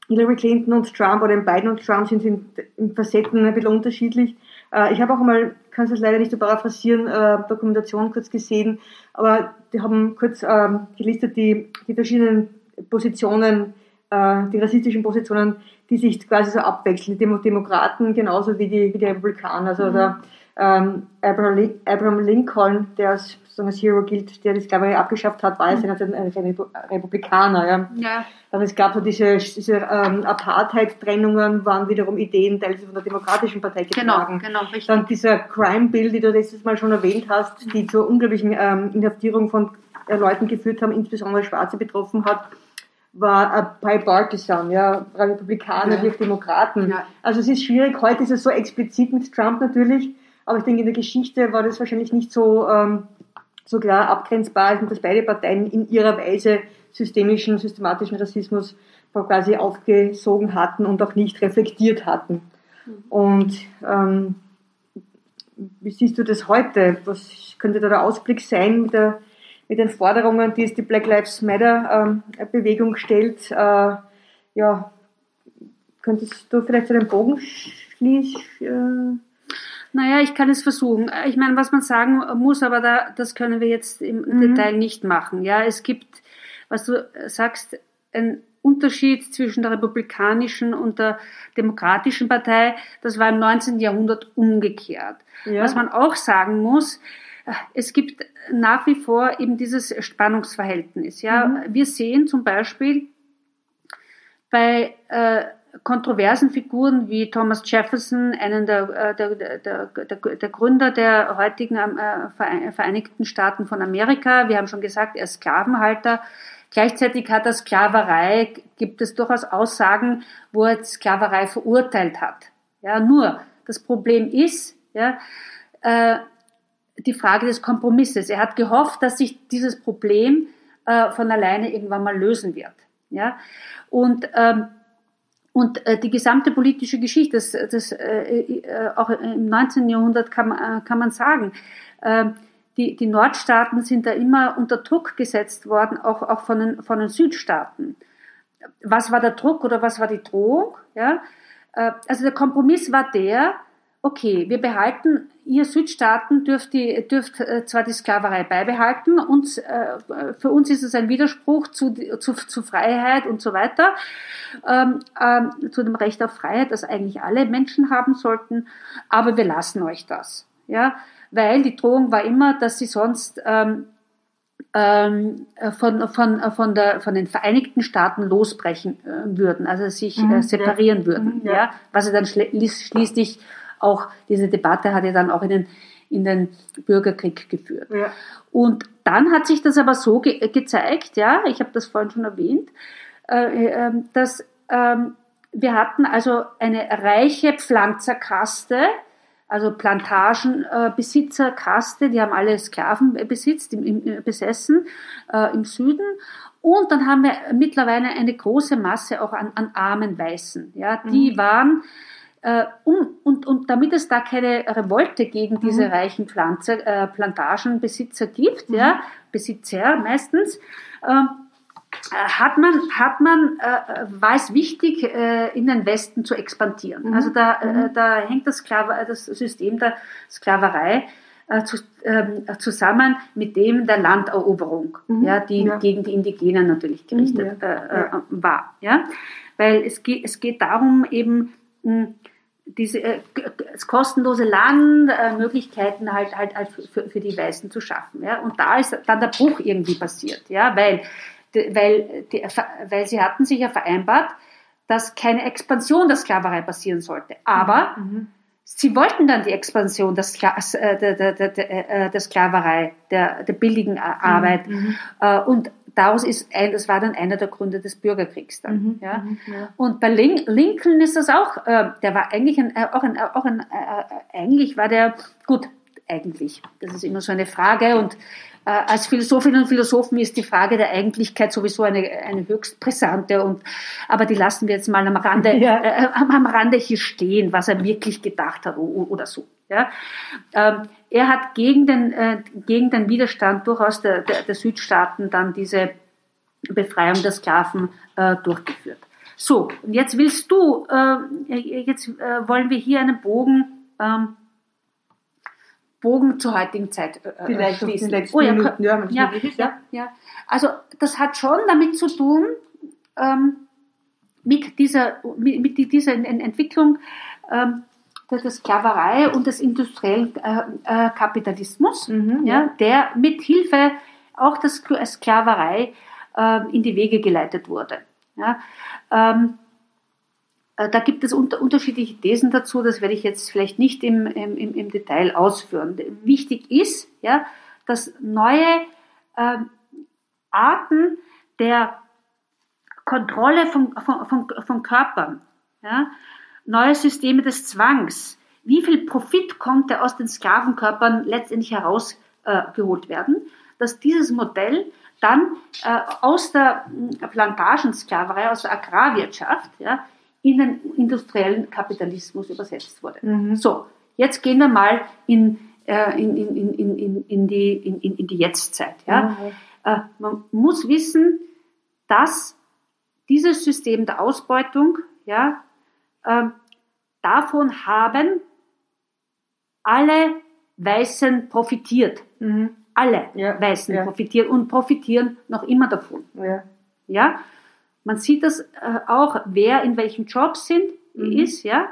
Speaker 2: Hillary Clinton und Trump oder Biden und Trump sind in, in Facetten ein bisschen unterschiedlich. Äh, ich habe auch einmal, kann es leider nicht so paraphrasieren, äh, Dokumentation kurz gesehen, aber die haben kurz ähm, gelistet die, die verschiedenen Positionen, äh, die rassistischen Positionen, die sich quasi so abwechseln. Die Demo Demokraten genauso wie die, wie die Republikaner. Also der ähm, Abraham, Lin- Abraham Lincoln, der als, sozusagen als Hero gilt, der die Sklaverei abgeschafft hat, war ja seinerzeit ein Repu- Republikaner. Ja.
Speaker 3: Ja.
Speaker 2: Aber es gab so diese, diese ähm, Apartheid-Trennungen, waren wiederum Ideen, teilweise von der Demokratischen Partei
Speaker 3: Genau,
Speaker 2: getragen.
Speaker 3: genau, richtig.
Speaker 2: Dann dieser Crime Bill, die du letztes Mal schon erwähnt hast, die zur unglaublichen ähm, Inhaftierung von äh, Leuten geführt haben, insbesondere Schwarze betroffen hat, war äh, bipartisan, ja, Republikaner
Speaker 3: Ja.
Speaker 2: wie auch Demokraten.
Speaker 3: Ja.
Speaker 2: Also es ist schwierig, heute ist es so explizit mit Trump natürlich, aber ich denke, in der Geschichte war das wahrscheinlich nicht so, ähm, so klar abgrenzbar, dass beide Parteien in ihrer Weise systemischen, systematischen Rassismus quasi aufgesogen hatten und auch nicht reflektiert hatten. Und ähm, wie siehst du das heute? Was könnte da der Ausblick sein mit, der, mit den Forderungen, die es die Black Lives Matter ähm, Bewegung stellt? Äh, ja, könntest du vielleicht so den Bogen schließen? Äh,
Speaker 3: Naja, ich kann es versuchen. Ich meine, was man sagen muss, aber da, das können wir jetzt im
Speaker 2: Mhm.
Speaker 3: Detail nicht machen. Ja, es gibt, was du sagst, einen Unterschied zwischen der republikanischen und der demokratischen Partei. Das war im 19. Jahrhundert umgekehrt.
Speaker 2: Ja.
Speaker 3: Was man auch sagen muss, es gibt nach wie vor eben dieses Spannungsverhältnis. Ja,
Speaker 2: Mhm.
Speaker 3: wir sehen zum Beispiel bei äh, kontroversen Figuren wie Thomas Jefferson, einen der, äh, der, der, der, der, der Gründer der heutigen äh, Verein- Vereinigten Staaten von Amerika. Wir haben schon gesagt, er ist Sklavenhalter. Gleichzeitig hat er Sklaverei, gibt es durchaus Aussagen, wo er Sklaverei verurteilt hat. Ja, nur das Problem ist, ja, äh, die Frage des Kompromisses. Er hat gehofft, dass sich dieses Problem äh, von alleine irgendwann mal lösen wird. Ja? Und, ähm, und äh, die gesamte politische Geschichte, das, das, äh, äh, auch im 19. Jahrhundert kann, äh, kann man sagen, äh, die, die Nordstaaten sind da immer unter Druck gesetzt worden, auch, auch von, den, von den Südstaaten. Was war der Druck oder was war die Drohung? Ja? Äh, Also der Kompromiss war der, okay, wir behalten, ihr Südstaaten dürft, die, dürft äh, zwar die Sklaverei beibehalten, uns, äh, für uns ist es ein Widerspruch zu, zu, zu Freiheit und so weiter, ähm, ähm, zu dem Recht auf Freiheit, das eigentlich alle Menschen haben sollten, aber wir lassen euch das. Ja? Weil die Drohung war immer, dass sie sonst ähm, ähm, äh, von, von, von, der, von den Vereinigten Staaten losbrechen äh, würden, also sich
Speaker 2: Mhm,
Speaker 3: äh, separieren würden.
Speaker 2: Mhm,
Speaker 3: ja.
Speaker 2: ja.
Speaker 3: Was ja dann schli- ließ- schließlich auch, diese Debatte hat ja dann auch in den, in den Bürgerkrieg geführt.
Speaker 2: Ja.
Speaker 3: Und dann hat sich das aber so ge gezeigt, ja, ich habe das vorhin schon erwähnt, äh, äh, dass ähm, wir hatten also eine reiche Pflanzerkaste, also Plantagenbesitzerkaste, äh, Besitzerkaste, die haben alle Sklaven äh, besitzt, im, im, besessen äh, im Süden. Und dann haben wir mittlerweile eine große Masse auch an, an armen Weißen. Ja, die waren äh, um, und, und damit es da keine Revolte gegen diese reichen Pflanze, äh, Plantagenbesitzer gibt, ja, Besitzer meistens, äh, hat man, hat man, äh, war es wichtig, äh, in den Westen zu expandieren. Also da, äh, da hängt das, Sklaver, das System der Sklaverei äh, zu, ähm, zusammen mit dem der Landeroberung,
Speaker 2: Mhm.
Speaker 3: ja, die
Speaker 2: Ja.
Speaker 3: gegen die Indigenen natürlich gerichtet
Speaker 2: Ja.
Speaker 3: äh, äh, war. Ja? Weil es geht, es geht darum, eben mh, diese, äh, das kostenlose Land, äh, Möglichkeiten halt, halt, halt für, für die Weißen zu schaffen. Ja? Und da ist dann der Bruch irgendwie passiert, ja? weil, weil, die, weil sie hatten sich ja vereinbart, dass keine Expansion der Sklaverei passieren sollte. Aber sie wollten dann die Expansion der, Skla äh, der, der, der, äh, Sklaverei, der, billigen Ar- Arbeit. Äh, Und daraus ist ein, das war dann einer der Gründe des Bürgerkriegs dann.
Speaker 2: Mhm,
Speaker 3: Ja.
Speaker 2: mhm, ja.
Speaker 3: Und bei Lin Lincoln ist das auch, der war eigentlich ein, auch ein, auch ein eigentlich war der, gut, eigentlich, das ist immer so eine Frage und als Philosophinnen und Philosophen ist die Frage der Eigentlichkeit sowieso eine, eine höchst brisante und aber die lassen wir jetzt mal am Rande
Speaker 2: Ja.
Speaker 3: äh, am, am Rande hier stehen, was er wirklich gedacht hat oder so. Ja? Ähm, er hat gegen den, äh, gegen den Widerstand durchaus der, der, der Südstaaten dann diese Befreiung der Sklaven äh, durchgeführt. So, und jetzt willst du, äh, jetzt äh, wollen wir hier einen Bogen, ähm, Bogen zur heutigen Zeit äh,
Speaker 2: Vielleicht auf die
Speaker 3: schließen.
Speaker 2: letzten
Speaker 3: Oh, ja,
Speaker 2: Minuten, ja,
Speaker 3: ja,
Speaker 2: ist,
Speaker 3: ja,
Speaker 2: ja.
Speaker 3: Also das hat schon damit zu tun, ähm, mit dieser, mit, mit dieser Ent- Entwicklung ähm, der, Sklaverei und des industriellen äh, äh, Kapitalismus,
Speaker 2: Mhm,
Speaker 3: ja,
Speaker 2: ja.
Speaker 3: der mit Hilfe auch der Sk- Sklaverei äh, in die Wege geleitet wurde. Ja. Ähm, äh, da gibt es unter, unterschiedliche Thesen dazu, das werde ich jetzt vielleicht nicht im, im, im Detail ausführen. Wichtig ist, ja, dass neue ähm, Arten der Kontrolle von, von, von, von Körpern, ja, neue Systeme des Zwangs, wie viel Profit konnte aus den Sklavenkörpern letztendlich herausgeholt äh, werden, dass dieses Modell dann äh, aus der mh, Plantagensklaverei, aus der Agrarwirtschaft, ja, in den industriellen Kapitalismus übersetzt wurde.
Speaker 2: Mhm.
Speaker 3: So, jetzt gehen wir mal in, äh, in, in, in, in, in, die, in, in in die Jetztzeit. Ja? Äh, man muss wissen, dass dieses System der Ausbeutung, ja, ähm, davon haben alle Weißen profitiert.
Speaker 2: Mhm.
Speaker 3: Alle
Speaker 2: Ja,
Speaker 3: Weißen
Speaker 2: ja.
Speaker 3: profitieren und profitieren noch immer davon.
Speaker 2: Ja.
Speaker 3: Ja, man sieht das äh, auch, wer in welchen Jobs sind,
Speaker 2: Mhm.
Speaker 3: ist, ja.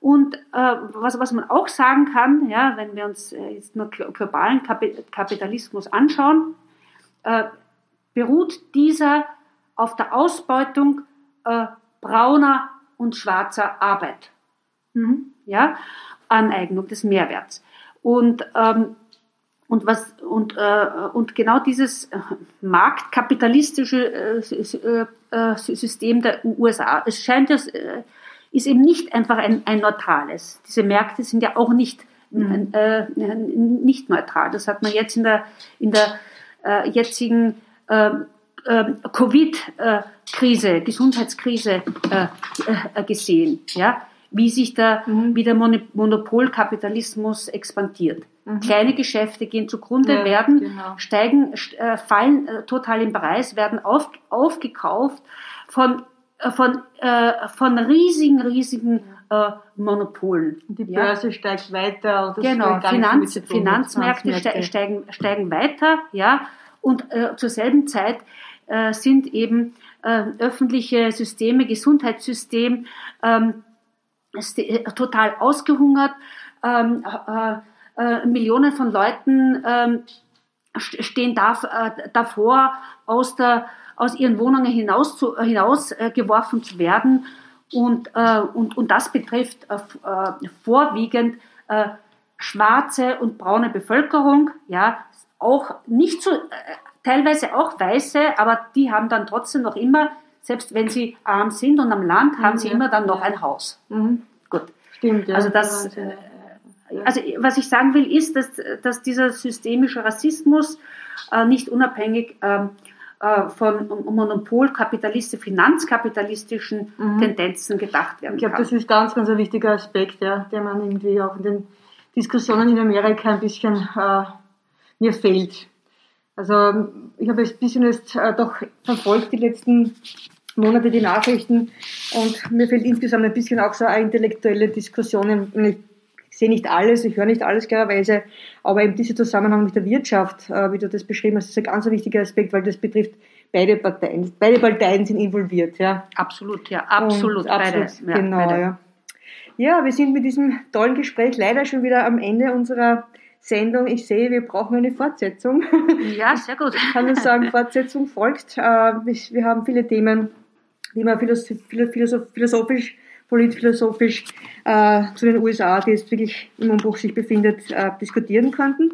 Speaker 3: Und äh, was, was man auch sagen kann, ja, wenn wir uns äh, jetzt nur glo- globalen Kapi Kapitalismus anschauen, äh, beruht dieser auf der Ausbeutung brauner und schwarzer Arbeit
Speaker 2: Mhm.
Speaker 3: ja, Aneignung des Mehrwerts. Und, ähm, und, was, und, äh, und genau dieses äh, marktkapitalistische äh, äh, äh, System der USA, es scheint das, äh, ist eben nicht einfach ein, ein neutrales. Diese Märkte sind ja auch nicht,
Speaker 2: Mhm.
Speaker 3: äh, nicht neutral. Das hat man jetzt in der, in der äh, jetzigen äh, äh, Covid-Krise, Gesundheitskrise äh, gesehen, ja, wie sich der,
Speaker 2: Mhm.
Speaker 3: wie der Mon- Monopolkapitalismus expandiert. Kleine Geschäfte gehen zugrunde,
Speaker 2: Ja,
Speaker 3: werden,
Speaker 2: genau.
Speaker 3: steigen, st- äh, fallen äh, total im Preis, werden auf, aufgekauft von, äh, von, äh, von riesigen, riesigen äh, Monopolen.
Speaker 2: Und die
Speaker 3: Ja.
Speaker 2: Börse steigt weiter.
Speaker 3: Genau, Finanz,
Speaker 2: tun,
Speaker 3: Finanzmärkte
Speaker 2: Finanzmärkte.
Speaker 3: ste steigen, steigen weiter, ja, und äh, zur selben Zeit sind eben öffentliche Systeme, Gesundheitssystem ähm, äh, total ausgehungert. Ähm, äh, äh, Millionen von Leuten ähm, st- stehen da, äh, davor, aus, der, aus ihren Wohnungen hinaus, zu, äh, geworfen zu werden. Und, äh, und, und das betrifft vorwiegend schwarze und braune Bevölkerung, ja, auch nicht so, teilweise auch weiße, aber die haben dann trotzdem noch immer, selbst wenn sie arm sind und am Land, haben sie immer dann noch ein Haus.
Speaker 2: Mhm.
Speaker 3: Gut.
Speaker 2: Stimmt, ja.
Speaker 3: Also das.
Speaker 2: Ja.
Speaker 3: Also was ich sagen will, ist, dass, dass dieser systemische Rassismus äh, nicht unabhängig ähm, äh, von monopolkapitalistischen, finanzkapitalistischen Tendenzen gedacht werden
Speaker 2: Ich glaube,
Speaker 3: kann.
Speaker 2: das ist ganz, ganz ein wichtiger Aspekt, ja, der man irgendwie auch in den Diskussionen in Amerika ein bisschen äh, mir fehlt. Also ich habe ein bisschen jetzt äh, doch verfolgt die letzten Monate die Nachrichten und mir fehlt insgesamt ein bisschen auch so eine intellektuelle Diskussion. Ich sehe nicht alles, ich höre nicht alles klarerweise, aber eben dieser Zusammenhang mit der Wirtschaft, äh, wie du das beschrieben hast, ist ein ganz wichtiger Aspekt, weil das betrifft beide Parteien. Beide Parteien sind involviert, ja.
Speaker 3: absolut, ja, absolut,
Speaker 2: Und
Speaker 3: beide.
Speaker 2: absolut,
Speaker 3: ja,
Speaker 2: genau,
Speaker 3: beide.
Speaker 2: ja. Ja, wir sind mit diesem tollen Gespräch leider schon wieder am Ende unserer Sendung. Ich sehe, wir brauchen eine Fortsetzung.
Speaker 3: ja, sehr gut.
Speaker 2: Ich kann nur sagen, Fortsetzung folgt. Äh, Wir wir haben viele Themen, die man philosoph- philosoph- philosophisch, politphilosophisch äh, zu den USA, die jetzt wirklich im Umbruch sich befindet, äh, diskutieren könnten.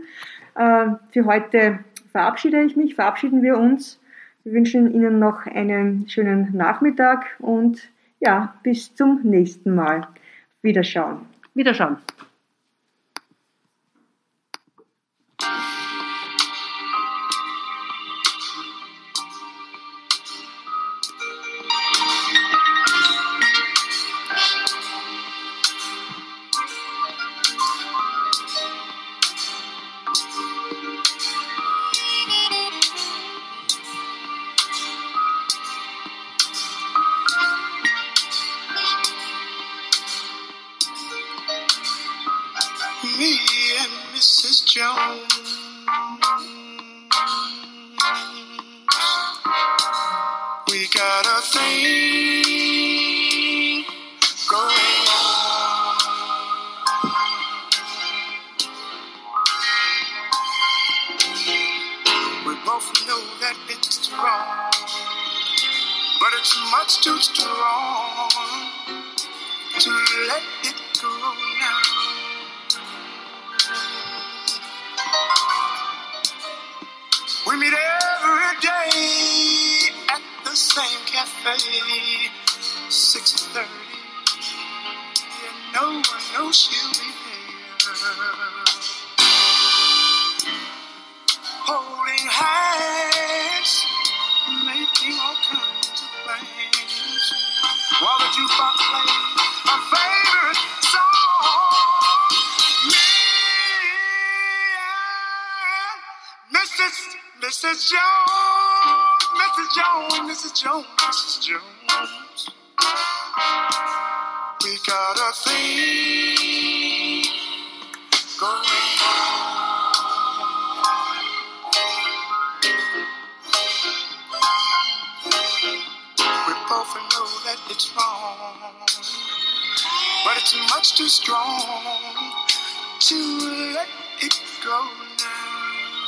Speaker 2: Äh, Für heute verabschiede ich mich, verabschieden wir uns. Wir wünschen Ihnen noch einen schönen Nachmittag und ja, bis zum nächsten Mal. Wiederschauen.
Speaker 3: Wiederschauen.
Speaker 5: That it's wrong, but it's much too strong to let it go now. We meet every day at the same cafe, six thirty, and no one knows she'll be making all kinds of plans, while the jukebox plays my favorite song. Me and Mrs. Mrs. Jones, Mrs. Jones, Mrs. Jones, Mrs. Jones. We got a thing it's wrong, but it's much too strong to let it go now.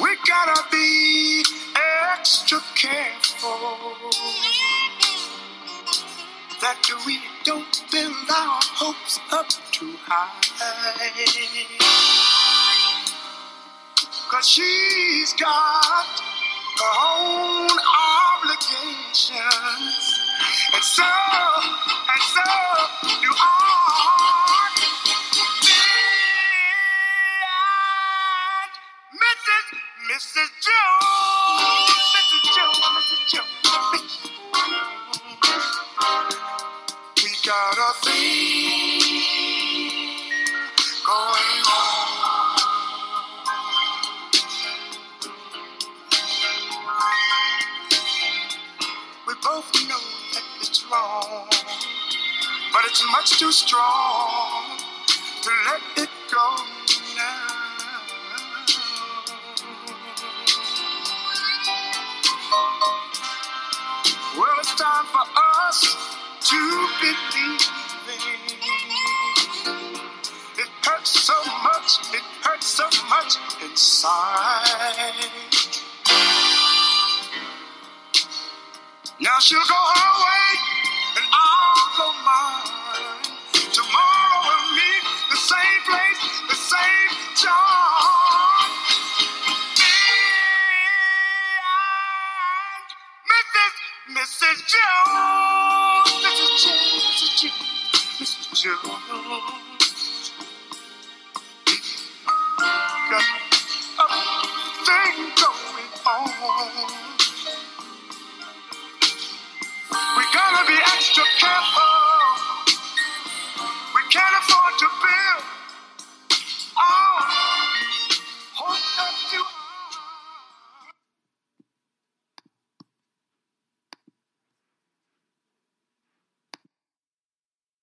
Speaker 5: We gotta be extra careful that we don't build our hopes up too high. Cause she's got her own obligations. And so, and so